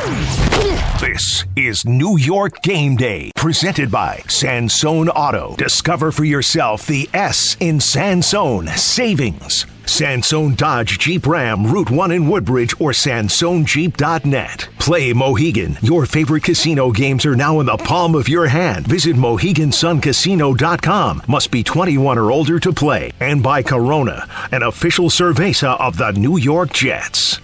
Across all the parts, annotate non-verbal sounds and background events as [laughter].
This is New York Game Day, presented by Sansone Auto. Discover for yourself the S in Sansone savings. Sansone Dodge Jeep Ram Route 1 in Woodbridge or SansoneJeep.net. Play Mohegan. Your favorite casino games are now in the palm of your hand. Visit MoheganSunCasino.com. Must be 21 or older to play. And by Corona, an official cerveza of the New York Jets.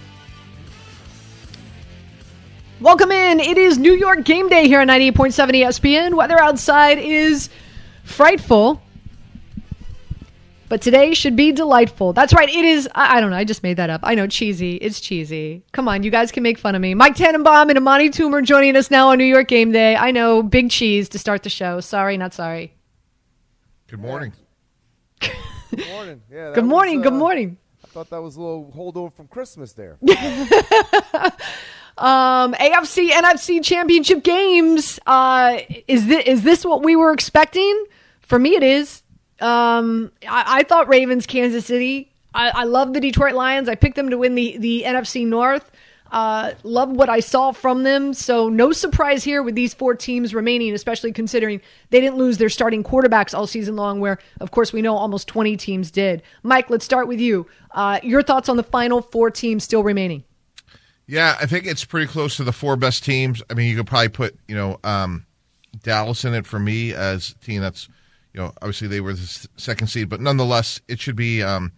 Welcome in. It is New York game day here on 98.7 ESPN. Weather outside is frightful, but today should be delightful. That's right. It is. I, I don't know. I just made that up. I know. Cheesy. It's cheesy. Come on. You guys can make fun of me. Mike Tannenbaum and Amani Toomer joining us now on New York game day. I know. Big cheese to start the show. Sorry, not sorry. Good morning. Good morning. Yeah. Good morning. was, Good uh, morning. I thought that was a little holdover from Christmas there. [laughs] Um, AFC NFC championship games. Uh, is this, is this what we were expecting? For me, it is. Um, I, I thought Ravens, Kansas City. I, I love the Detroit Lions. I picked them to win the, the NFC North. Uh, love what I saw from them. So no surprise here with these four teams remaining, especially considering they didn't lose their starting quarterbacks all season long, where of course we know almost 20 teams did. Mike, let's start with you. Uh, your thoughts on the final four teams still remaining? Yeah, I think it's pretty close to the four best teams. I mean, you could probably put, you know, um, Dallas in it for me as a team that's, you know, obviously they were the second seed, but nonetheless, it should be um,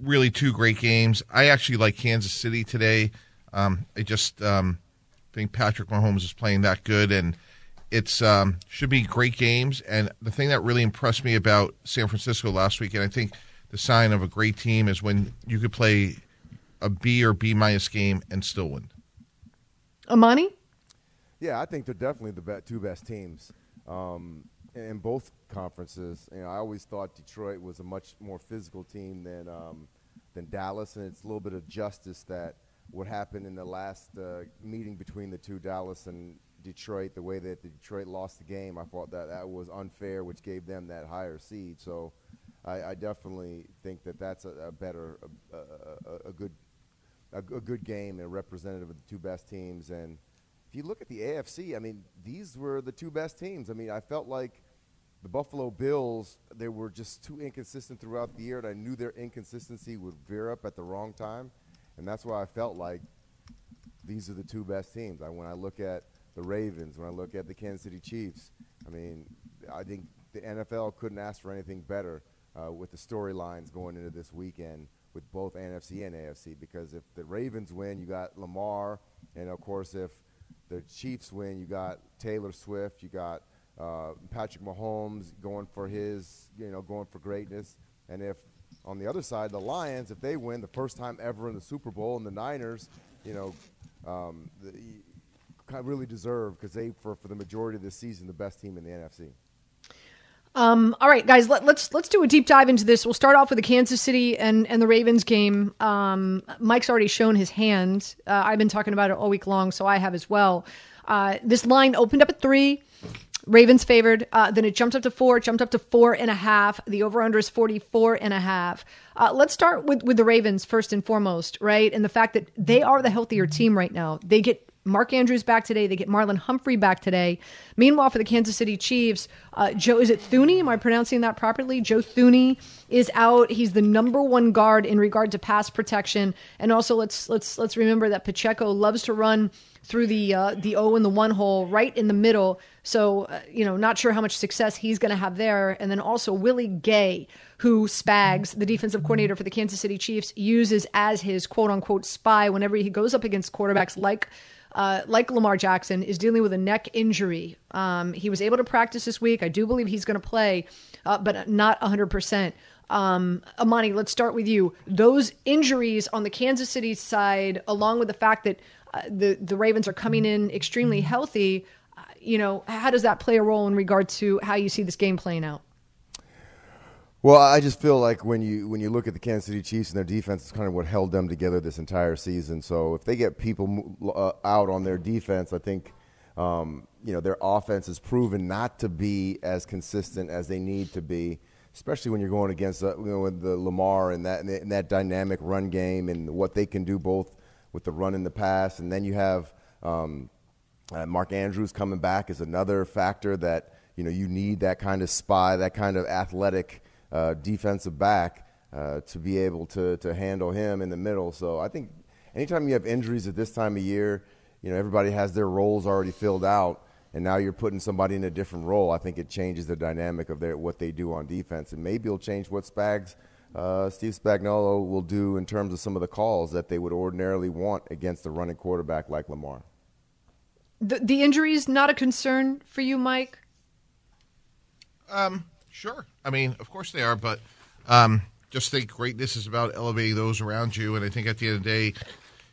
really two great games. I actually like Kansas City today. Um, I just um, think Patrick Mahomes is playing that good, and it's um, should be great games. And the thing that really impressed me about San Francisco last week, and I think the sign of a great team is when you could play a B or B minus game and still win. Amani? yeah, I think they're definitely the be- two best teams um, in both conferences. You know, I always thought Detroit was a much more physical team than um, than Dallas, and it's a little bit of justice that what happened in the last uh, meeting between the two, Dallas and Detroit, the way that the Detroit lost the game, I thought that that was unfair, which gave them that higher seed. So. I, I definitely think that that's a, a better, a, a, a good a, a good game and representative of the two best teams. And if you look at the AFC, I mean, these were the two best teams. I mean, I felt like the Buffalo Bills, they were just too inconsistent throughout the year, and I knew their inconsistency would veer up at the wrong time. And that's why I felt like these are the two best teams. I, when I look at the Ravens, when I look at the Kansas City Chiefs, I mean, I think the NFL couldn't ask for anything better uh, with the storylines going into this weekend with both NFC and AFC. Because if the Ravens win, you got Lamar, and of course, if the Chiefs win, you got Taylor Swift, you got uh, Patrick Mahomes going for his, you know, going for greatness, and if on the other side, the Lions, if they win the first time ever in the Super Bowl, and the Niners, you know, um, the, really deserve because they, for, for the majority of the season, the best team in the NFC. Um, all right, guys, let, let's let's do a deep dive into this. We'll start off with the Kansas City and, and the Ravens game. Um, Mike's already shown his hand. Uh, I've been talking about it all week long, so I have as well. Uh, this line opened up at three. Ravens favored. Uh, then it jumped up to four, jumped up to four and a half. The over under is 44 and a half. Uh, let's start with, with the Ravens first and foremost, right? And the fact that they are the healthier team right now. They get Mark Andrews back today. They get Marlon Humphrey back today. Meanwhile, for the Kansas City Chiefs, uh, Joe, is it Thuney? Am I pronouncing that properly? Joe Thuney is out. He's the number one guard in regard to pass protection. And also, let's let's let's remember that Pacheco loves to run through the uh, the O and the one hole right in the middle. So uh, you know, not sure how much success he's going to have there. And then also Willie Gay, who Spags, the defensive coordinator for the Kansas City Chiefs, uses as his quote unquote spy whenever he goes up against quarterbacks like. Uh, like Lamar Jackson, is dealing with a neck injury. Um, he was able to practice this week. I do believe he's going to play, uh, but not 100%. Um, Amani, let's start with you. Those injuries on the Kansas City side, along with the fact that uh, the the Ravens are coming in extremely healthy. Uh, you know, how does that play a role in regard to how you see this game playing out? Well, I just feel like when you when you look at the Kansas City Chiefs and their defense, it's kind of what held them together this entire season. So if they get people uh, out on their defense, I think um, you know their offense has proven not to be as consistent as they need to be, especially when you're going against uh, you know, with the Lamar and that and that dynamic run game and what they can do both with the run and the pass, and then you have um, uh, Mark Andrews coming back is another factor that you know you need that kind of spy, that kind of athletic uh, defensive back uh, to be able to, to handle him in the middle. So I think anytime you have injuries at this time of year, you know everybody has their roles already filled out, and now you're putting somebody in a different role. I think it changes the dynamic of their, what they do on defense, and maybe it'll change what Spags. Uh, Steve Spagnuolo will do in terms of some of the calls that they would ordinarily want against a running quarterback like Lamar. The, the injuries not a concern for you, Mike? Um, Sure. I mean, of course they are, but um, just think greatness is about elevating those around you. And I think at the end of the day,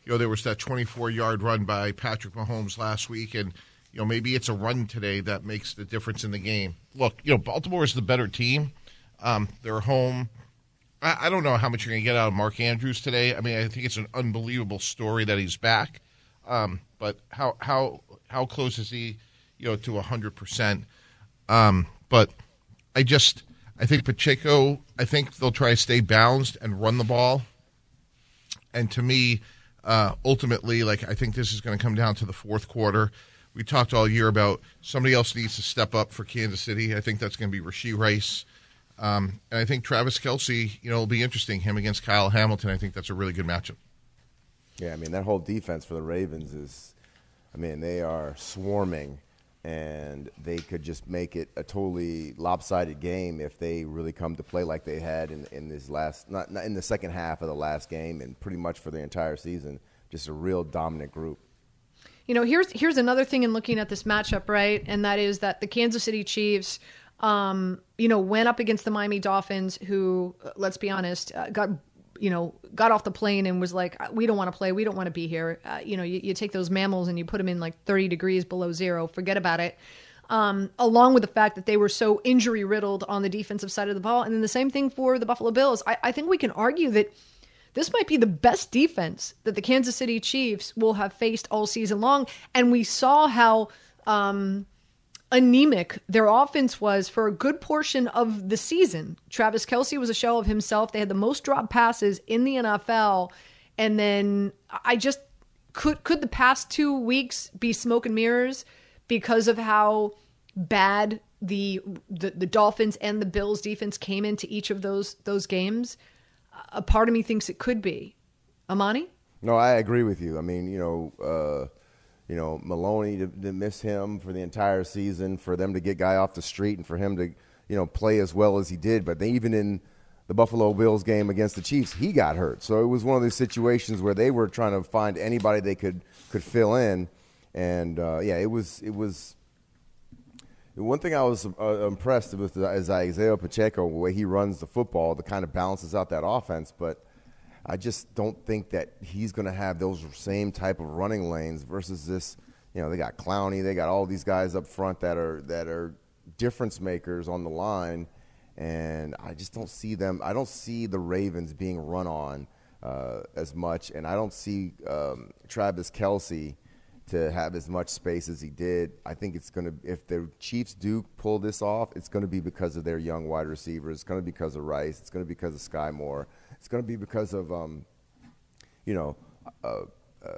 you know, there was that 24 yard run by Patrick Mahomes last week, and you know maybe it's a run today that makes the difference in the game. Look, you know, Baltimore is the better team. Um, they're home. I, I don't know how much you're going to get out of Mark Andrews today. I mean, I think it's an unbelievable story that he's back. Um, but how how how close is he, you know, to hundred percent? Um, but I just I think Pacheco. I think they'll try to stay balanced and run the ball. And to me, uh, ultimately, like I think this is going to come down to the fourth quarter. We talked all year about somebody else needs to step up for Kansas City. I think that's going to be Rashee Rice. Um, and I think Travis Kelce, you know, will be interesting. Him against Kyle Hamilton. I think that's a really good matchup. Yeah, I mean that whole defense for the Ravens is, I mean they are swarming and they could just make it a totally lopsided game if they really come to play like they had in, in this last not, not in the second half of the last game and pretty much for the entire season just a real dominant group. You know here's here's another thing in looking at this matchup right? And that is that the kansas city chiefs um, you know went up against the miami dolphins who let's be honest uh, got you know, got off the plane and was like, we don't want to play. We don't want to be here. Uh, you know, you, you, take those mammals and you put them in like 30 degrees below zero. Forget about it. Um, along with the fact that they were so injury riddled on the defensive side of the ball. And then the same thing for the Buffalo Bills. I, I think we can argue that this might be the best defense that the Kansas City Chiefs will have faced all season long. And we saw how. Um, anemic their offense was for a good portion of the season. Travis Kelce was a shell of himself. They had the most drop passes in the NFL. And then I just could could the past two weeks be smoke and mirrors because of how bad the the, the Dolphins and the Bills defense came into each of those those games? A part of me thinks it could be. Amani? No, I agree with you. I mean, you know, uh, you know, Maloney to, to, miss him for the entire season, for them to get guy off the street, and for him to, you know, play as well as he did. But they, even in the Buffalo Bills game against the Chiefs, he got hurt. So it was one of those situations where they were trying to find anybody they could could fill in, and uh, yeah, it was it was. One thing I was uh, impressed with is Isaiah Pacheco, the way he runs the football, the kind of balances out that offense, but I just don't think that he's going to have those same type of running lanes versus this. You know, they got Clowney, they got all these guys up front that are that are difference makers on the line, and I just don't see them. I don't see the Ravens being run on uh, as much, and I don't see um, Travis Kelce to have as much space as he did. I think it's going to, if the Chiefs do pull this off, it's going to be because of their young wide receivers. It's going to be because of Rice. It's going to be because of Skyy Moore. It's going to be because of, um, you know, uh, uh,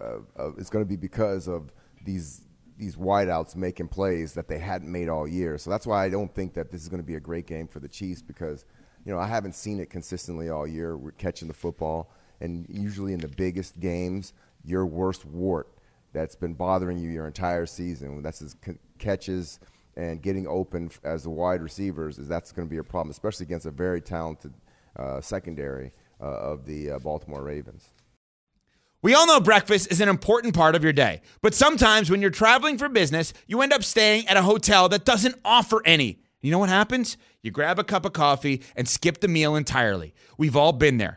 uh, uh it's going to be because of these these wideouts making plays that they hadn't made all year. So that's why I don't think that this is going to be a great game for the Chiefs because, you know, I haven't seen it consistently all year. We're catching the football, and usually in the biggest games, your worst wart that's been bothering you your entire season. That's his catches and getting open as the wide receivers is that's going to be a problem, especially against a very talented uh, secondary uh, of the uh, Baltimore Ravens. We all know breakfast is an important part of your day, but sometimes when you're traveling for business, you end up staying at a hotel that doesn't offer any. You know what happens? You grab a cup of coffee and skip the meal entirely. We've all been there.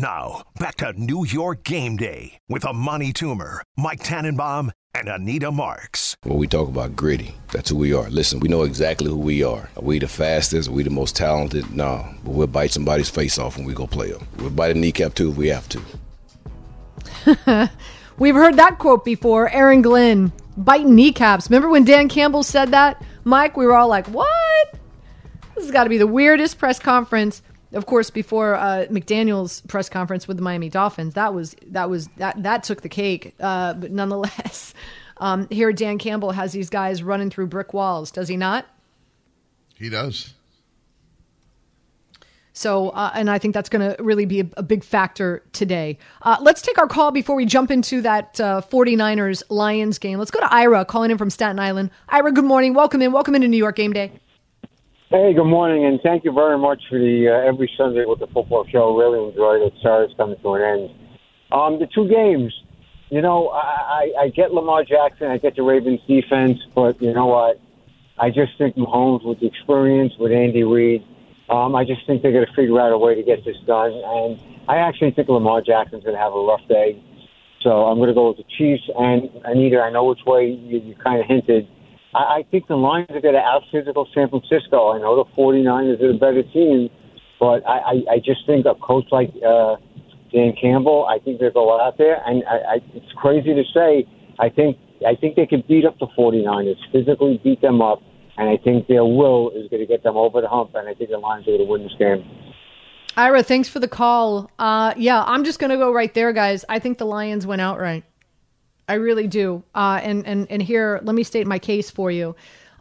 Now, back to New York game day with Amani Toomer, Mike Tannenbaum, and Anita Marks. When we talk about gritty, that's who we are. Listen, we know exactly who we are. Are we the fastest? Are we the most talented? No, but we'll bite somebody's face off when we go play them. We'll bite a kneecap too if we have to. [laughs] We've heard that quote before. Aaron Glenn biting kneecaps. Remember when Dan Campbell said that? Mike, we were all like, what? This has got to be the weirdest press conference of course, before uh, McDaniel's press conference with the Miami Dolphins, that was that was that that took the cake. Uh, but nonetheless, [laughs] um, here Dan Campbell has these guys running through brick walls. Does he not? He does. So, uh, and I think that's going to really be a, a, big factor today. Uh, let's take our call before we jump into that uh, 49ers Lions game. Let's go to Ira calling in from Staten Island. Ira, good morning. Welcome in. Welcome into New York Game Day. Hey, good morning, and thank you very much for the uh, every Sunday with the football show. Really enjoyed it. Sorry it's coming to an end. Um, the two games, you know, I, I, I get Lamar Jackson, I get the Ravens defense, but you know what? I just think Mahomes with the experience with Andy Reid, um, I just think they're going to figure out a way to get this done. And I actually think Lamar Jackson's going to have a rough day. So I'm going to go with the Chiefs. And Anita, I know which way you, you kind of hinted I, I think the Lions are going to out physical San Francisco. I know the 49ers are a better team, but I, I, I just think a coach like uh, Dan Campbell, I think they'll go out there, and I, I, it's crazy to say, I think I think they can beat up the 49ers, physically beat them up, and I think their will is going to get them over the hump, and I think the Lions are going to win this game. Ira, thanks for the call. Uh, yeah, I'm just going to go right there, guys. I think the Lions went outright. I really do. Uh, and, and, and here, let me state my case for you.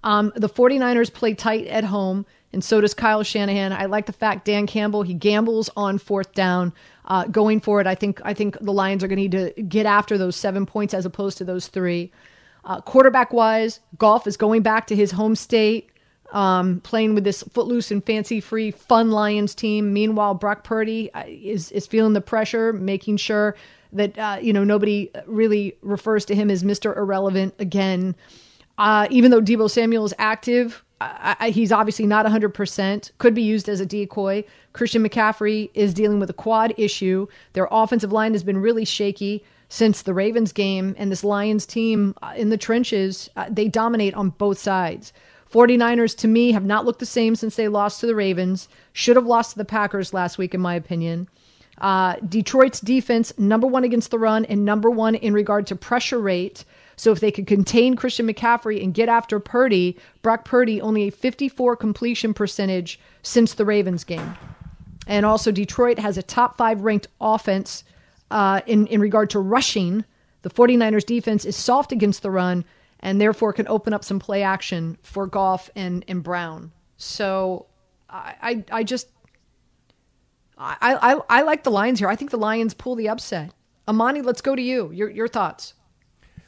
Um, the 49ers play tight at home, and so does Kyle Shanahan. I like the fact Dan Campbell, he gambles on fourth down. Uh, going forward, I think I think the Lions are going to need to get after those seven points as opposed to those three. Uh, quarterback wise, Goff is going back to his home state, um, playing with this footloose and fancy free, fun Lions team. Meanwhile, Brock Purdy uh, is is feeling the pressure, making sure that uh, you know nobody really refers to him as Mr. Irrelevant again. Uh, even though Deebo Samuel is active, I, I, he's obviously not 100%, could be used as a decoy. Christian McCaffrey is dealing with a quad issue. Their offensive line has been really shaky since the Ravens game, and this Lions team uh, in the trenches, uh, they dominate on both sides. 49ers, to me, have not looked the same since they lost to the Ravens. Should have lost to the Packers last week, in my opinion. Uh, Detroit's defense, number one against the run and number one in regard to pressure rate. So if they could contain Christian McCaffrey and get after Purdy, Brock Purdy only a 54 completion percentage since the Ravens game. And also, Detroit has a top five ranked offense uh, in, in regard to rushing. The 49ers defense is soft against the run and therefore can open up some play action for Goff and, and Brown. So I, I, I just I, I, I like the Lions here. I think the Lions pull the upset. Amani, let's go to you. Your your thoughts.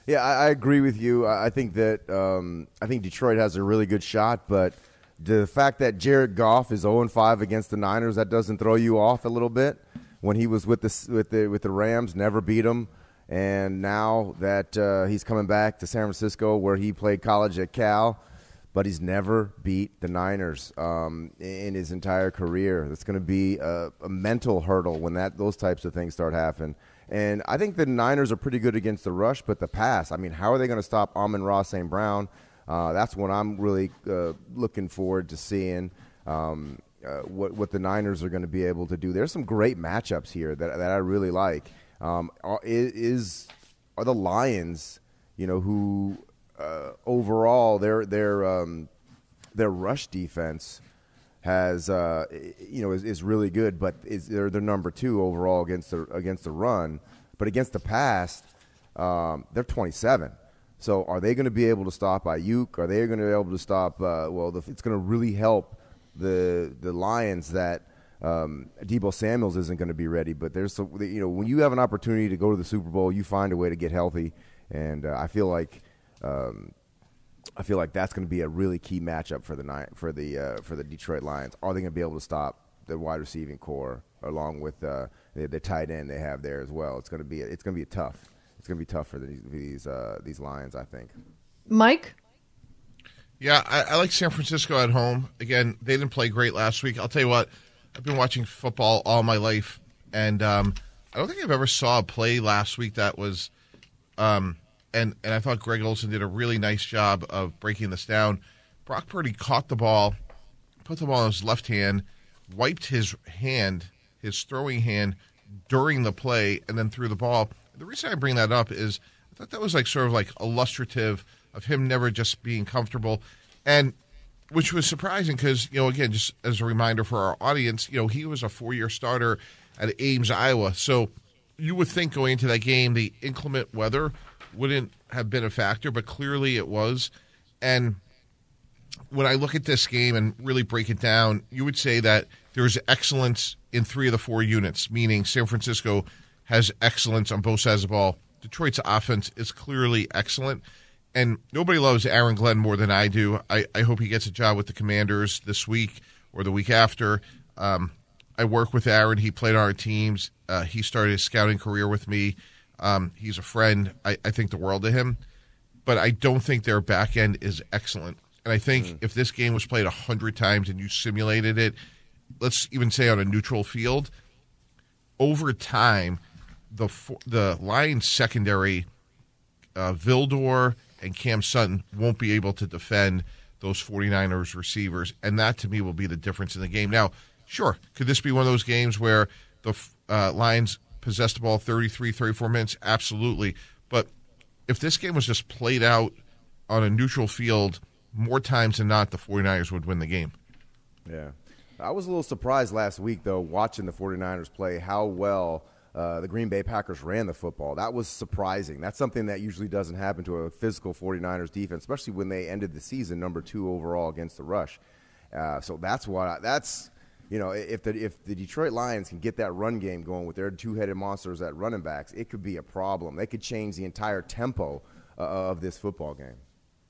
Yeah, I, I agree with you. I think that um, I think Detroit has a really good shot, but the fact that Jared Goff is 0 5 against the Niners that doesn't throw you off a little bit. When he was with the with the with the Rams, never beat them, and now that uh, he's coming back to San Francisco, where he played college at Cal but he's never beat the Niners um, in his entire career. That's going to be a, a, mental hurdle when that those types of things start happening. And I think the Niners are pretty good against the rush, but the pass. I mean, how are they going to stop Amon-Ra St. Brown? Uh, that's what I'm really uh, looking forward to seeing. Um, uh, what what the Niners are going to be able to do. There's some great matchups here that that I really like. Um, are, is are the Lions, you know, who uh, overall their their um, their rush defense has uh, you know is, is really good, but is they're they're number two overall against the against the run, but against the pass, um, they're 27. So are they going to be able to stop Aiyuk? Are they going to be able to stop? Uh, well, the, it's going to really help the the Lions that um, Deebo Samuel's isn't going to be ready. But there's some, you know when you have an opportunity to go to the Super Bowl, you find a way to get healthy, and uh, I feel like. Um, I feel like that's going to be a really key matchup for the night for the uh, for the Detroit Lions. Are they going to be able to stop the wide receiving core along with uh, the, the, tight end they have there as well? It's going to be it's going to be tough. It's going to be tough for the, these uh, these Lions, I think. Mike. Yeah, I, I, like San Francisco at home. Again, they didn't play great last week. I'll tell you what, I've been watching football all my life, and um, I don't think I've ever saw a play last week that was um, and and I thought Greg Olsen did a really nice job of breaking this down. Brock Purdy caught the ball, put the ball in his left hand, wiped his hand, his throwing hand during the play, and then threw the ball. The reason I bring that up is I thought that was like sort of like illustrative of him never just being comfortable, and which was surprising because you know again just as a reminder for our audience, you know he was a four year starter at Ames, Iowa, so you would think going into that game the inclement weather wouldn't have been a factor, but clearly it was. And when I look at this game and really break it down, you would say that there's excellence in three of the four units, meaning San Francisco has excellence on both sides of the ball. Detroit's offense is clearly excellent. And nobody loves Aaron Glenn more than I do. I, I hope he gets a job with the Commanders this week or the week after. Um, I work with Aaron. He played on our teams. Uh, he started his scouting career with me. Um, he's a friend. I, I, think the world of him, but I don't think their back end is excellent. And I think mm. if this game was played a hundred times and you simulated it, let's even say on a neutral field, over time, the the Lions secondary, uh, Vildor and Cam Sutton won't be able to defend those 49ers receivers, and that to me will be the difference in the game. Now, sure, could this be one of those games where the uh, Lions possessed the ball 33, 34 minutes? Absolutely. But if this game was just played out on a neutral field more times than not, the 49ers would win the game. Yeah. I was a little surprised last week, though, watching the 49ers play, how well uh, the Green Bay Packers ran the football. That was surprising. That's something that usually doesn't happen to a physical 49ers defense, especially when they ended the season number two overall against the rush. Uh, so that's what I, that's you know, if the if the Detroit Lions can get that run game going with their two-headed monsters at running backs, it could be a problem. They could change the entire tempo uh, of this football game.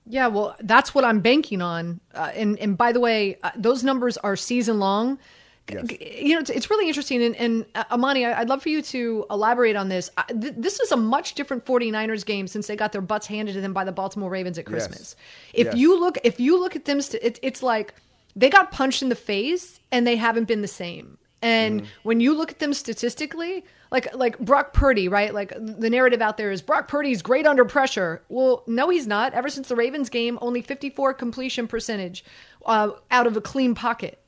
Yeah, well, that's what I'm banking on. Uh, and and by the way, uh, those numbers are season long. Yes. You know, it's, it's really interesting. And, and uh, Amani, I'd love for you to elaborate on this. Th- this is a much different 49ers game since they got their butts handed to them by the Baltimore Ravens at Christmas. Yes. If yes. you look, if you look at them, st- it, it's like they got punched in the face and they haven't been the same. And mm. when you look at them statistically, like like Brock Purdy, right? Like the narrative out there is Brock Purdy's great under pressure. Well, no, he's not. Ever since the Ravens game, only 54 completion percentage uh, out of a clean pocket.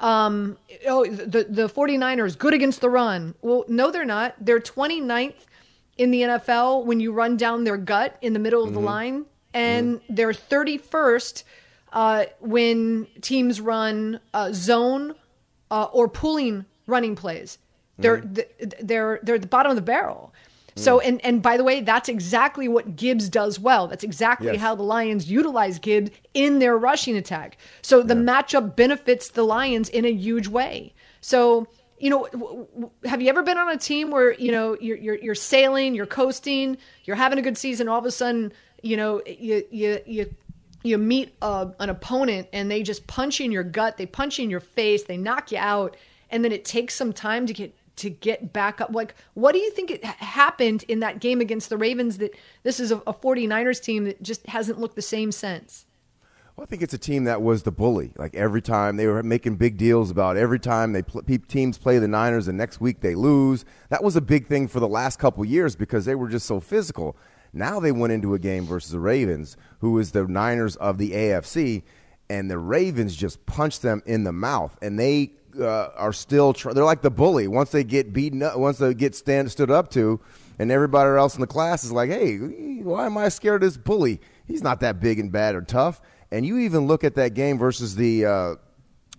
Um, oh, the the 49ers good against the run. Well, no, they're not. They're 29th in the NFL when you run down their gut in the middle of mm-hmm. the line, and mm-hmm. they're 31st uh, when teams run uh, zone uh, or pulling running plays. They're mm. they're they're at the bottom of the barrel. So mm. and and by the way, that's exactly what Gibbs does well. That's exactly yes. how the Lions utilize Gibbs in their rushing attack. So the yeah. matchup benefits the Lions in a huge way. So you know, have you ever been on a team where you know you're you're, you're sailing, you're coasting, you're having a good season, all of a sudden you know you you you you meet a, an opponent and they just punch you in your gut, they punch you in your face, they knock you out, and then it takes some time to get to get back up. Like, what do you think it happened in that game against the Ravens that this is a, a 49ers team that just hasn't looked the same since? Well, I think it's a team that was the bully. Like every time they were making big deals about every time they pl- teams play the Niners and next week they lose. That was a big thing for the last couple years because they were just so physical. Now they went into a game versus the Ravens, who is the Niners of the AFC, and the Ravens just punched them in the mouth, and they uh, are still tr- they're like the bully. Once they get beaten up, once they get stand stood up to, and everybody else in the class is like, "Hey, why am I scared of this bully? He's not that big and bad or tough." And you even look at that game versus the uh,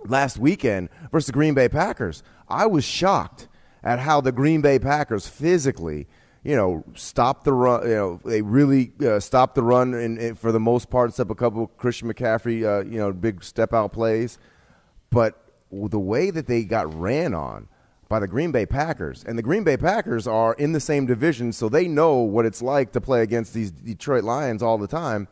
last weekend versus the Green Bay Packers. I was shocked at how the Green Bay Packers physically, you know, stopped the run. You know, they really uh, stopped the run in, for the most part, except a couple Christian McCaffrey, uh, you know, big step out plays. But the way that they got ran on by the Green Bay Packers, and the Green Bay Packers are in the same division, so they know what it's like to play against these Detroit Lions all the time.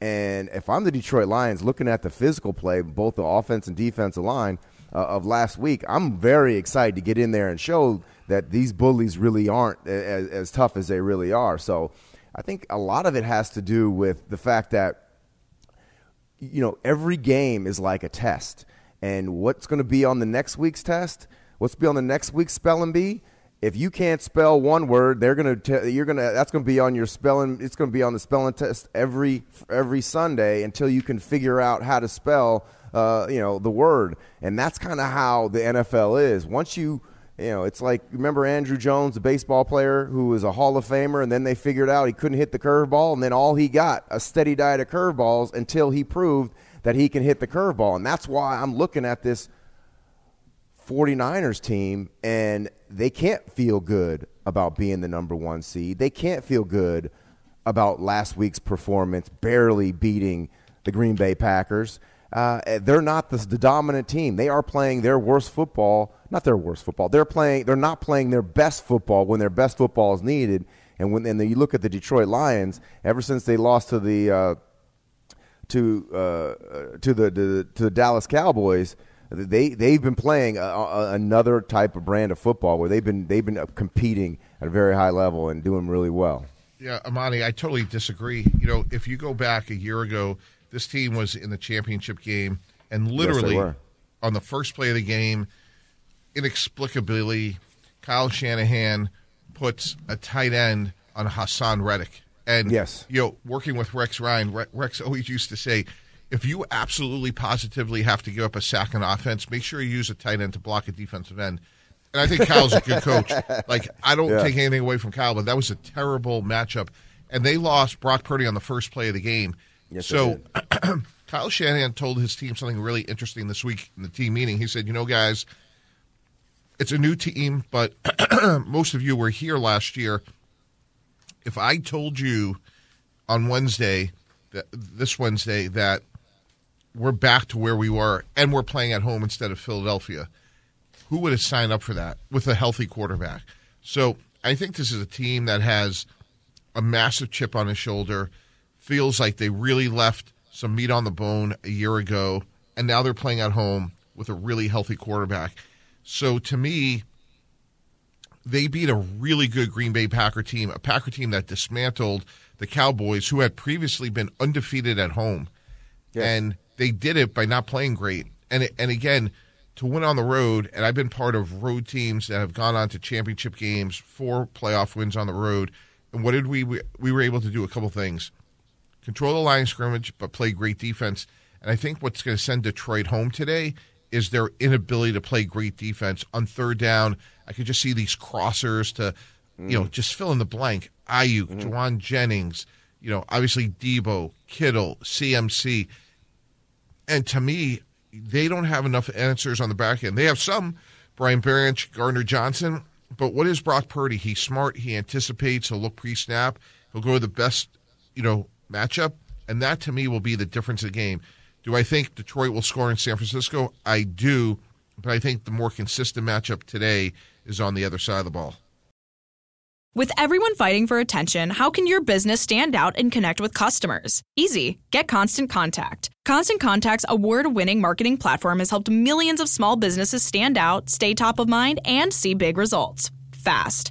And if I'm the Detroit Lions looking at the physical play, both the offense and defensive line uh, of last week, I'm very excited to get in there and show that these bullies really aren't as, as tough as they really are. So I think a lot of it has to do with the fact that, you know, every game is like a test. And what's going to be on the next week's test? What's be on the next week's spelling bee? If you can't spell one word, they're going to you're going to that's going to be on your spelling. It's going to be on the spelling test every every Sunday until you can figure out how to spell uh, you know the word. And that's kind of how the NFL is. Once you you know, it's like remember Andrew Jones, the baseball player who was a Hall of Famer, and then they figured out he couldn't hit the curveball, and then all he got a steady diet of curveballs until he proved that he can hit the curveball. And that's why I'm looking at this 49ers team, and they can't feel good about being the number one seed. They can't feel good about last week's performance, barely beating the Green Bay Packers. Uh, they're not the, the, dominant team. They are playing their worst football. Not their worst football. They're playing. They're not playing their best football when their best football is needed. And when and you look at the Detroit Lions, ever since they lost to the uh, to uh, to the, to the Dallas Cowboys, they they've been playing a, a, another type of brand of football where they've been they've been competing at a very high level and doing really well. Yeah, Amani, I totally disagree. You know, if you go back a year ago, this team was in the championship game, and literally yes, on the first play of the game, inexplicably, Kyle Shanahan puts a tight end on Haason Reddick. And yes, you know, working with Rex Ryan, Rex always used to say, if you absolutely positively have to give up a sack on offense, make sure you use a tight end to block a defensive end. And I think Kyle's a good [laughs] coach. Like I don't Yeah. take anything away from Kyle, but that was a terrible matchup. And they lost Brock Purdy on the first play of the game. Yes, so [clears throat] Kyle Shanahan told his team something really interesting this week in the team meeting. He said, "You know, guys, it's a new team, but [clears throat] most of you were here last year. If I told you on Wednesday, this Wednesday, that we're back to where we were and we're playing at home instead of Philadelphia, who would have signed up for that with a healthy quarterback? So I think this is a team that has a massive chip on his shoulder, feels like they really left some meat on the bone a year ago, and now they're playing at home with a really healthy quarterback. So to me, they beat a really good Green Bay Packer team, a Packer team that dismantled the Cowboys, who had previously been undefeated at home, Yes. and they did it by not playing great. And and again, to win on the road, and I've been part of road teams that have gone on to championship games, four playoff wins on the road. And what did we we, we were able to do a couple things, control the line scrimmage, but play great defense. And I think what's going to send Detroit home today is their inability to play great defense on third down. I could just see these crossers to, you know, mm. just fill in the blank. Aiyuk, mm. Jauan Jennings, you know, obviously Deebo, Kittle, CMC. And to me, they don't have enough answers on the back end. They have some, Brian Barrett, Gardner Johnson, but what is Brock Purdy? He's smart. He anticipates. He'll look pre-snap. He'll go to the best, you know, matchup, and that to me will be the difference of the game. Do I think Detroit will score in San Francisco? I do, but I think the more consistent matchup today is on the other side of the ball. With everyone fighting for attention, how can your business stand out and connect with customers? Easy. Get Constant Contact. Constant Contact's award winning marketing platform has helped millions of small businesses stand out, stay top of mind, and see big results fast.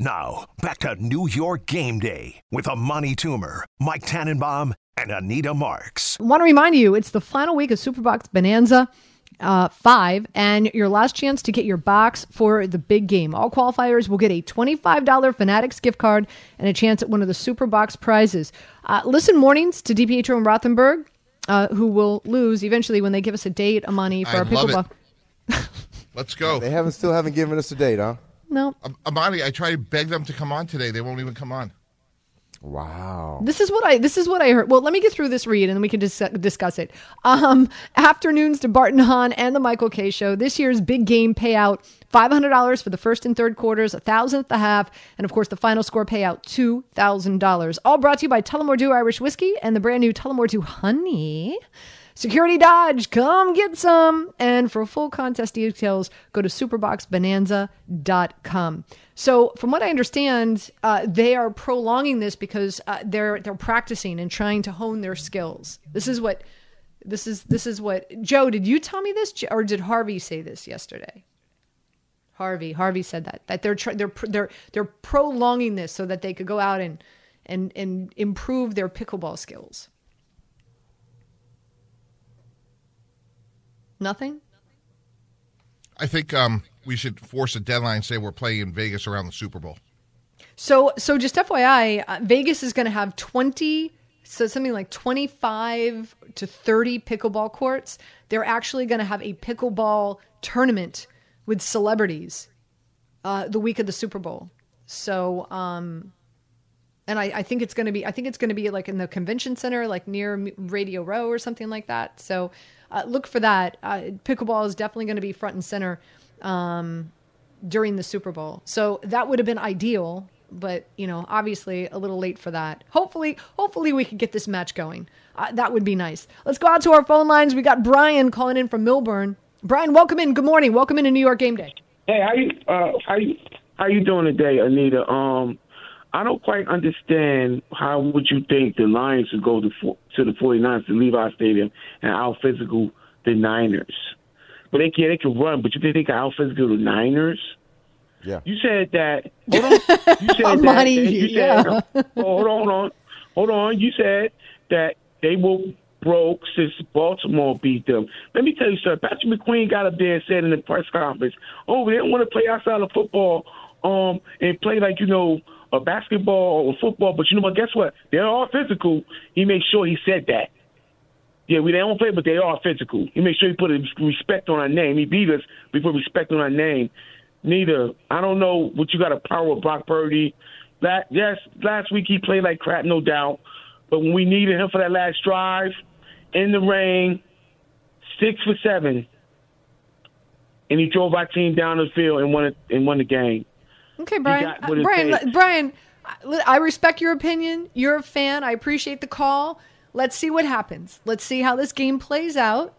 Now, back to New York game day with Amani Toomer, Mike Tannenbaum, and Anita Marks. I want to remind you, it's the final week of Superbox Bonanza uh, 5 and your last chance to get your box for the big game. All qualifiers will get a $25 Fanatics gift card and a chance at one of the Superbox prizes. Uh, listen mornings to DiPietro and Rothenberg, uh, who will lose eventually when they give us a date, Amani, for I our love pickleball. it. [laughs] Let's go. They haven't still haven't given us a date, huh? No. Am- Amani, I tried to beg them to come on today. They won't even come on. Wow. This is what I this is what I heard. Well, let me get through this read and then we can dis- discuss it. Um, afternoons to Barton Hahn and the Michael Kay show. This year's big game payout $500 for the first and third quarters, a thousand at the half, and of course the final score payout $2,000. All brought to you by Tullamore Dew Irish Whiskey and the brand new Tullamore Dew Honey. Security Dodge, come get some. And for full contest details, go to superboxbonanza.com. So, from what I understand, uh, they are prolonging this because uh, they're they're practicing and trying to hone their skills. This is what this is this is what Joe. Did you tell me this, or did Harvey say this yesterday? Harvey. Harvey said that that they're they're they're they're prolonging this so that they could go out and and and improve their pickleball skills. Nothing. I think um, we should force a deadline. Say we're playing in Vegas around the Super Bowl. So so just FYI, uh, Vegas is going to have twenty. So something like twenty five to thirty pickleball courts. They're actually going to have a pickleball tournament with celebrities uh, the week of the Super Bowl. So um, and I, I think it's going to be I think it's going to be like in the convention center, like near Radio Row or something like that. So uh, look for that. Uh, pickleball is definitely going to be front and center um, during the Super Bowl. So that would have been ideal, but you know, obviously a little late for that. Hopefully, hopefully we could get this match going. Uh, that would be nice. Let's go out to our phone lines. We got Brian calling in from Millburn. Brian, welcome in. Good morning. Welcome into New York Game Day. Hey, how you uh, how you how you doing today, Anita? Um, I don't quite understand how would you think the Lions would go to fo- to the 49ers to Levi Stadium and out physical the Niners. But they can they can run, but you think they can out physical the Niners? Yeah. You said that. Hold on. You said [laughs] that. Amani, that- you said, yeah. hold on, hold on, hold on. You said that they will broke since Baltimore beat them. Let me tell you something. Patrick McQueen got up there and said in the press conference, "Oh, we didn't want to play outside of football, um, and play like you know a basketball or football. But you know what? Guess what? They're all physical. He made sure he said that. Yeah, we they don't play, but they are physical. He made sure he put a respect on our name. He beat us before respect on our name. Neither I don't know what you got to power Brock Purdy. That yes, last week he played like crap, no doubt. But when we needed him for that last drive, in the rain, six for seven, and he drove our team down the field and won it and won the game. Okay, Brian. Uh, Brian, takes. Brian, I- I respect your opinion. You're a fan. I appreciate the call. Let's see what happens. Let's see how this game plays out.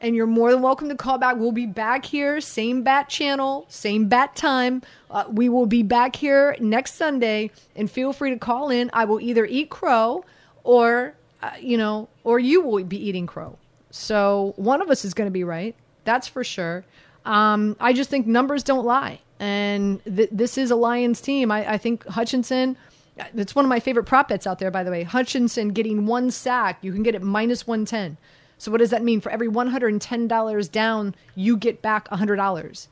and you're more than welcome to call back. We'll be back here, same bat channel, same bat time. Uh, we will be back here next Sunday, and feel free to call in. I will either eat crow, or uh, you know, or you will be eating crow. So one of us is going to be right. That's for sure. Um, I just think numbers don't lie, and th- this is a Lions team. I, I think Hutchinson. It's one of my favorite prop bets out there, by the way. Hutchinson getting one sack, you can get it minus 110. So, what does that mean? For every $110 down, you get back $100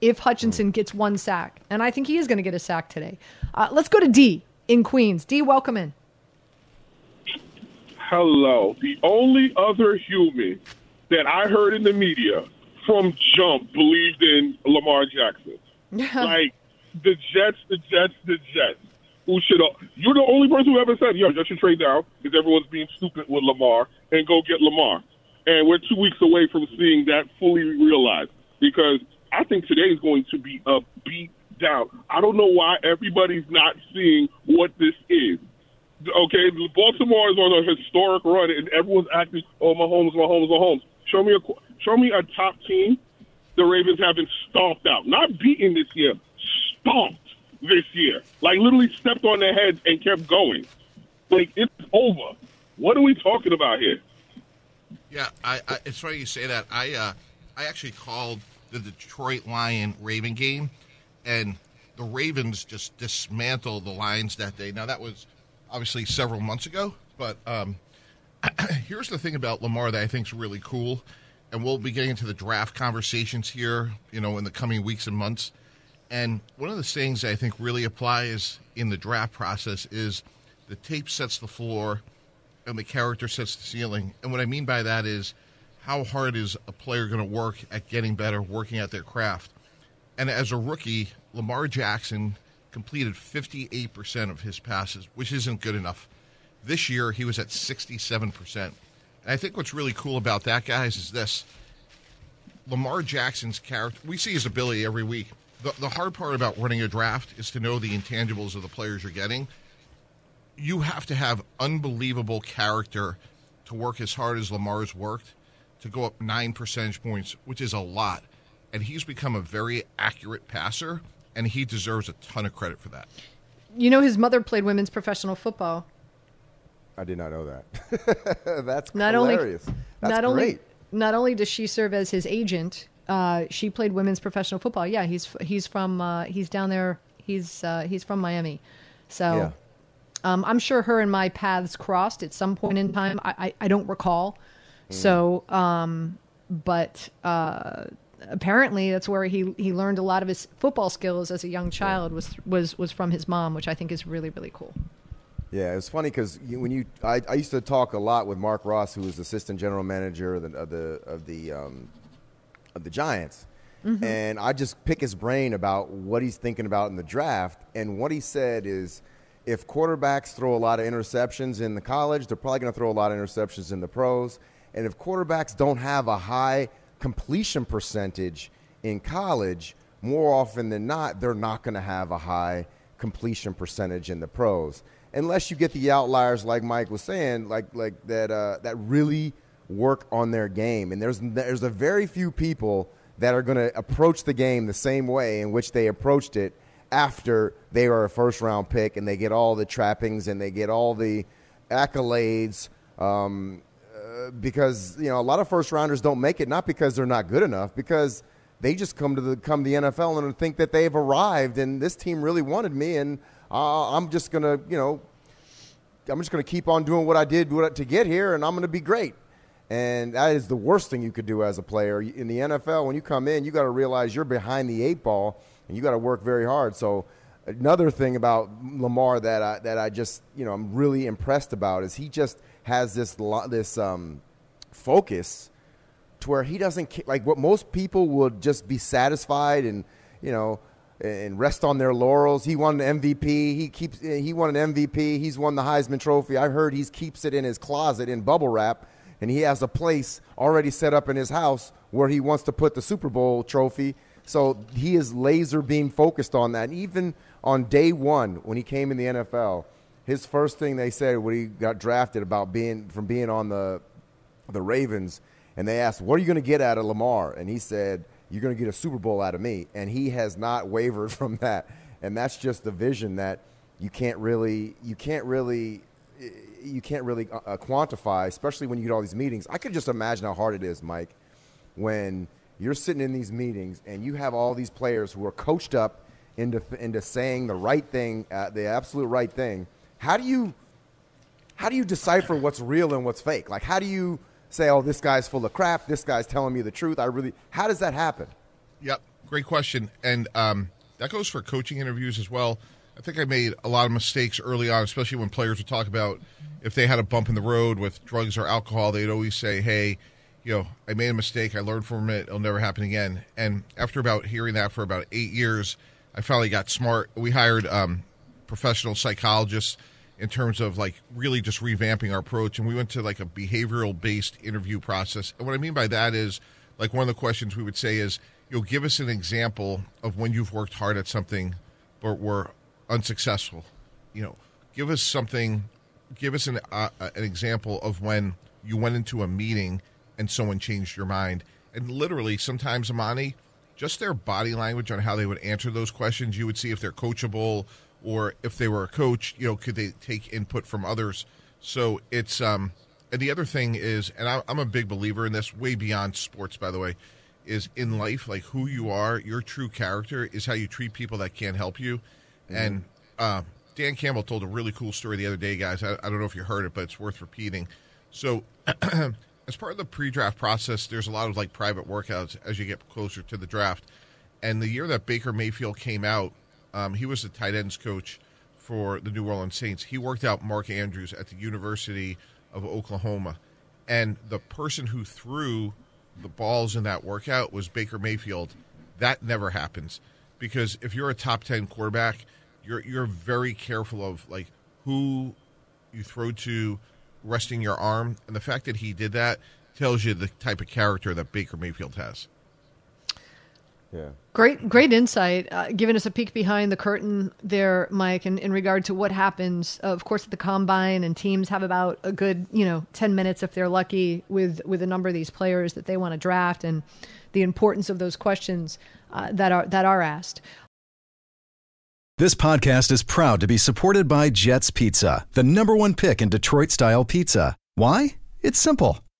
if Hutchinson gets one sack. And I think he is going to get a sack today. Uh, let's go to D in Queens. D, welcome in. Hello. The only other human that I heard in the media from jump believed in Lamar Jackson. Like the Jets, the Jets, the Jets. Who should? You're the only person who ever said, "Yo, Jets should trade down because everyone's being stupid with Lamar and go get Lamar." And we're two weeks away from seeing that fully realized because I think today is going to be a beat down. I don't know why everybody's not seeing what this is. Okay, Baltimore is on a historic run, and everyone's acting, "Oh, Mahomes, Mahomes, Mahomes." Show me a show me a top team the Ravens have been stomped out, not beaten this year, stomped this year. Like literally stepped on their heads and kept going. Like it's over. What are we talking about here? Yeah, I, I, it's funny you say that. I uh, I actually called the Detroit Lion Raven game, and the Ravens just dismantled the Lions that day. Now that was obviously several months ago, but um, [clears throat] here's the thing about Lamar that I think is really cool, and we'll be getting into the draft conversations here, you know, in the coming weeks and months. And one of the things I think really applies in the draft process is the tape sets the floor and the character sets the ceiling. And what I mean by that is how hard is a player going to work at getting better, working at their craft. And as a rookie, Lamar Jackson completed 58% of his passes, which isn't good enough. This year, he was at 67%. And I think what's really cool about that, guys, is this Lamar Jackson's character, we see his ability every week. The, the hard part about running a draft is to know the intangibles of the players you're getting. You have to have unbelievable character to work as hard as Lamar's worked to go up nine percentage points, which is a lot. And he's become a very accurate passer, and he deserves a ton of credit for that. You know, his mother played women's professional football. I did not know that. [laughs] That's not hilarious. Only, That's not great. only not only does she serve as his agent, uh, she played women's professional football. Yeah, he's he's from uh, he's down there. He's uh, he's from Miami, so Yeah. um, I'm sure her and my paths crossed at some point in time. I I, I don't recall. So, um, but uh, apparently that's where he he learned a lot of his football skills as a young child was was was from his mom, which I think is really really cool. Yeah, it's funny because when you, I, I used to talk a lot with Marc Ross, who was assistant general manager of the of the of the, um, of the Giants, Mhm. and I just pick his brain about what he's thinking about in the draft. And what he said is, if quarterbacks throw a lot of interceptions in the college, they're probably going to throw a lot of interceptions in the pros. And if quarterbacks don't have a high completion percentage in college, more often than not, they're not going to have a high completion percentage in the pros, unless you get the outliers like Mike was saying, like like that uh, that really work on their game. And there's there's a very few people that are going to approach the game the same way in which they approached it after they are a first round pick and they get all the trappings and they get all the accolades. Um, uh, because you know a lot of first rounders don't make it not because they're not good enough because they just come to the come to the NFL and think that they've arrived and this team really wanted me and uh, I'm just gonna you know I'm just gonna keep on doing what I did to get here and I'm gonna be great. And that is the worst thing you could do as a player. In the NFL when you come in you got to realize you're behind the eight ball and you got to work very hard. So another thing about Lamar that I, that I just you know I'm really impressed about is he just has this this um, focus to where he doesn't like what most people would just be satisfied and you know and rest on their laurels. He won an MVP. He keeps he won an MVP. He's won the Heisman Trophy. I heard he keeps it in his closet in bubble wrap, and he has a place already set up in his house where he wants to put the Super Bowl trophy. So he is laser beam focused on that. And even on day one when he came in the NFL, his first thing they said when he got drafted about being from being on the the Ravens and they asked, "What are you going to get out of Lamar?" And he said, "You're going to get a Super Bowl out of me." And he has not wavered [laughs] from that. And that's just the vision that you can't really you can't really you can't really uh, uh, quantify, especially when you get all these meetings. I could just imagine how hard it is, Mike, when you're sitting in these meetings and you have all these players who are coached up into into saying the right thing, uh, the absolute right thing. How do you how do you decipher what's real and what's fake? Like, how do you say, "Oh, this guy's full of crap. This guy's telling me the truth"? I really. How does that happen? Yep, great question, and um, that goes for coaching interviews as well. I think I made a lot of mistakes early on, especially when players would talk about if they had a bump in the road with drugs or alcohol. They'd always say, "Hey, you know, I made a mistake. I learned from it. It'll never happen again." And after about hearing that for about eight years, I finally got smart. We hired um, professional psychologists in terms of like really just revamping our approach, and we went to like a behavioral based interview process. And what I mean by that is like one of the questions we would say is, "You'll give us an example of when you've worked hard at something, but were unsuccessful. You know, give us something, give us an uh, an example of when you went into a meeting and someone changed your mind. And literally, sometimes Amani, just their body language on how they would answer those questions, you would see if they're coachable or if they were a coach. You know, could they take input from others? So it's um, and the other thing is, and I, I'm a big believer in this, way beyond sports, by the way is in life like who you are your true character is how you treat people that can't help you Mm-hmm. And uh, Dan Campbell told a really cool story the other day, guys. I, I don't know if you heard it, but it's worth repeating. So, [clears throat] as part of the pre-draft process, there's a lot of like private workouts as you get closer to the draft. And the year that Baker Mayfield came out, um, he was the tight ends coach for the New Orleans Saints. He worked out Mark Andrews at the University of Oklahoma, and the person who threw the balls in that workout was Baker Mayfield. That never happens because if you're a top 10 quarterback, you're you're very careful of like who you throw to resting your arm and the fact that he did that tells you the type of character that Baker Mayfield has. Yeah. Great, great insight, uh, giving us a peek behind the curtain there, Mike, in, in regard to what happens, uh, of course, at the combine, and teams have about a good, you know, ten minutes if they're lucky with with a number of these players that they want to draft, and the importance of those questions uh, that are that are asked. This podcast is proud to be supported by Jets Pizza, the number one pick in Detroit style pizza. Why? It's simple.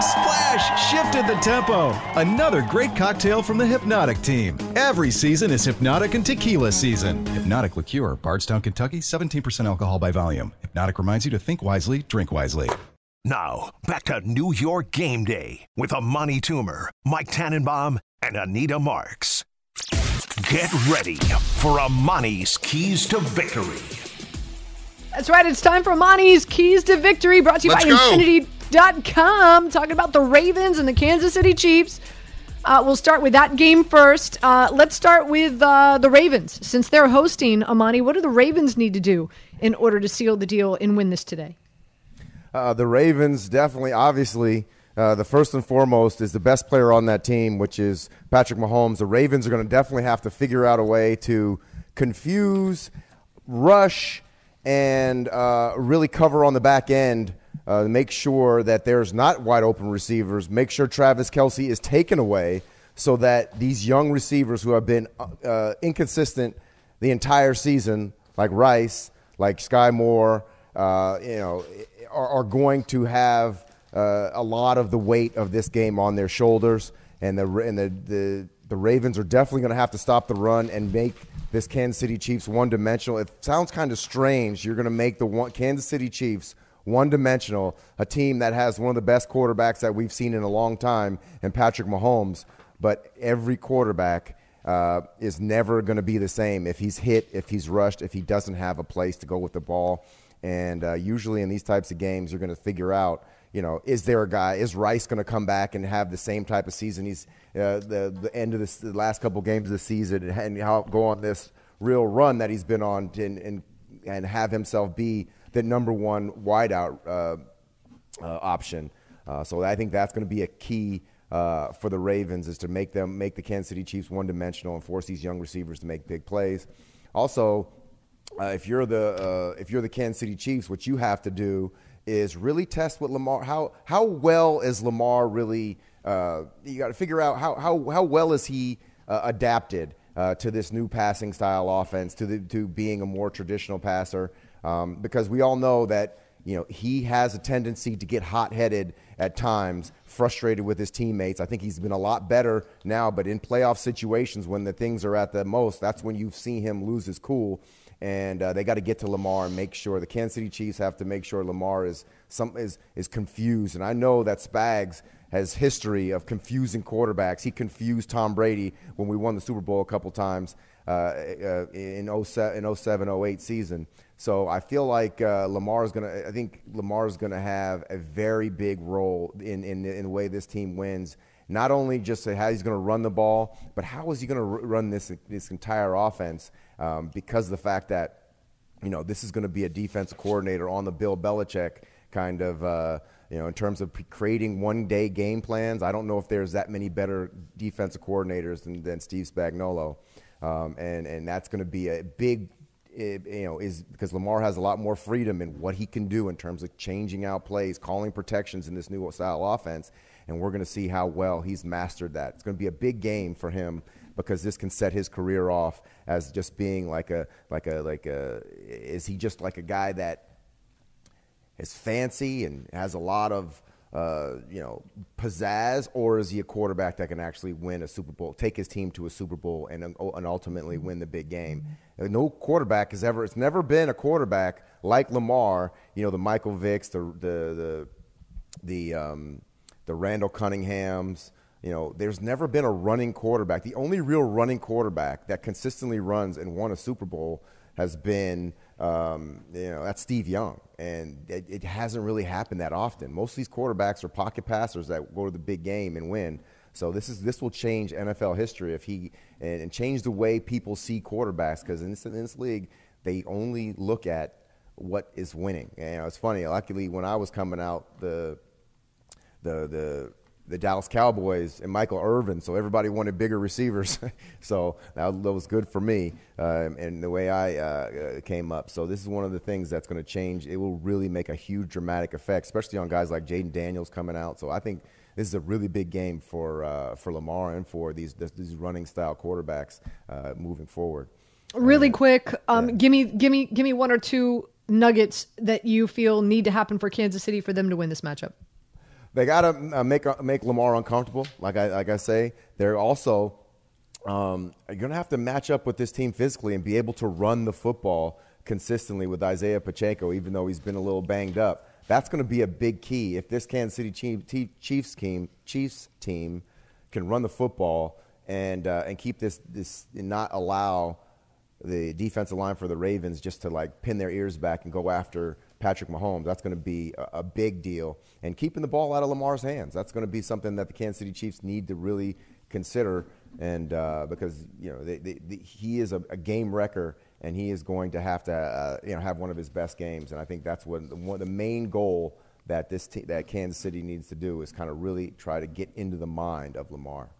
The playmaking splash shifted the tempo. Another great cocktail from the Hypnotic team. Every season is Hypnotic and Tequila season. Hypnotic Liqueur, Bardstown, Kentucky, 17% alcohol by volume. Hypnotic reminds you to think wisely, drink wisely. Now, back to New York game day with Amani Toomer, Mike Tannenbaum, and Anita Marks. Get ready for Amani's Keys to Victory. That's right. It's time for Amani's Keys to Victory, brought to you Let's by go. Infinity.com. Talking about the Ravens and the Kansas City Chiefs. Uh, we'll start with that game first. Uh, let's start with uh, the Ravens. Since they're hosting, Amani, what do the Ravens need to do in order to seal the deal and win this today? Uh, the Ravens definitely, obviously, uh, the first and foremost is the best player on that team, which is Patrick Mahomes. The Ravens are going to definitely have to figure out a way to confuse, rush, and uh, really cover on the back end. Uh, make sure that there's not wide open receivers. Make sure Travis Kelce is taken away so that these young receivers who have been uh, inconsistent the entire season, like Rice, like Skyy Moore, uh, you know, are, are going to have uh, a lot of the weight of this game on their shoulders, and the and the the, the Ravens are definitely going to have to stop the run and make this Kansas City Chiefs one dimensional. It sounds kind of strange. You're going to make the one, Kansas City Chiefs one dimensional, a team that has one of the best quarterbacks that we've seen in a long time, and Patrick Mahomes. But every quarterback uh, is never going to be the same if he's hit, if he's rushed, if he doesn't have a place to go with the ball. And uh, usually in these types of games, you're going to figure out, you know, is there a guy? Is Rice going to come back and have the same type of season he's uh, the the end of this, the last couple games of the season and how go on this real run that he's been on and and, and have himself be the number one wideout uh, uh, option. Uh, so I think that's going to be a key uh, for the Ravens is to make them make the Kansas City Chiefs one dimensional and force these young receivers to make big plays. Also, uh, if you're the uh, if you're the Kansas City Chiefs, what you have to do is really test what Lamar how how well is Lamar really. You got to figure out how how how well is he adapted to this new passing style offense to the to being a more traditional passer um, because we all know that you know he has a tendency to get hot headed at times, frustrated with his teammates. I think he's been a lot better now, but in playoff situations when the things are at the most, that's when you've seen him lose his cool. And uh, they got to get to Lamar and make sure the Kansas City Chiefs have to make sure Lamar is some is is confused. And I know that Spags has history of confusing quarterbacks. He confused Tom Brady when we won the Super Bowl a couple times uh, uh, in 07, in 07 08 season. So I feel like uh, Lamar is going to. I think Lamar is going to have a very big role in, in in the way this team wins. Not only just how he's going to run the ball, but how is he going to run this this entire offense? Um, because of the fact that you know this is going to be a defensive coordinator on the Bill Belichick kind of. Uh, you know, in terms of creating one-day game plans, I don't know if there's that many better defensive coordinators than, than Steve Spagnuolo, um, and and that's going to be a big it, you know, is because Lamar has a lot more freedom in what he can do in terms of changing out plays, calling protections in this new style offense, and we're going to see how well he's mastered that. It's going to be a big game for him because this can set his career off as just being like a like a like a is he just like a guy that is fancy and has a lot of uh, you know, pizzazz, or is he a quarterback that can actually win a Super Bowl, take his team to a Super Bowl, and and ultimately win the big game? No quarterback has ever. It's never been a quarterback like Lamar. You know, the Michael Vicks, the the the the um, the Randall Cunninghams. You know, there's never been a running quarterback. The only real running quarterback that consistently runs and won a Super Bowl has been um, you know, that's Steve Young, and it, it, hasn't really happened that often. Most of these quarterbacks are pocket passers that go to the big game and win. So this is this will change NFL history if he and, and change the way people see quarterbacks because in this, in this league they only look at what is winning. And, you know, it's funny. Luckily, when I was coming out, the the the the Dallas Cowboys and Michael Irvin, so everybody wanted bigger receivers. [laughs] so that, was good for me uh, and the way I uh, uh, came up. So this is one of the things that's going to change. It will really make a huge dramatic effect, especially on guys like Jayden Daniels coming out. So I think this is a really big game for uh, for Lamar and for these these running style quarterbacks uh, moving forward. Really quick, um, yeah. give me give me give me one or two nuggets that you feel need to happen for Kansas City for them to win this matchup. They got to uh, make uh, make Lamar uncomfortable. Like I like I say, they're also um, you're going to have to match up with this team physically and be able to run the football consistently with Isaiah Pacheco, even though he's been a little banged up. That's going to be a big key if this Kansas City Chiefs team Chiefs team can run the football and uh, and keep this this not allow the defensive line for the Ravens just to like pin their ears back and go after Patrick Mahomes. That's going to be a, a, big deal. And keeping the ball out of Lamar's hands, that's going to be something that the Kansas City Chiefs need to really consider. And uh, because you know they, they, they, he is a, a, game wrecker, and he is going to have to uh, you know have one of his best games. And I think that's what one, the main goal that this te- that Kansas City needs to do is kind of really try to get into the mind of Lamar.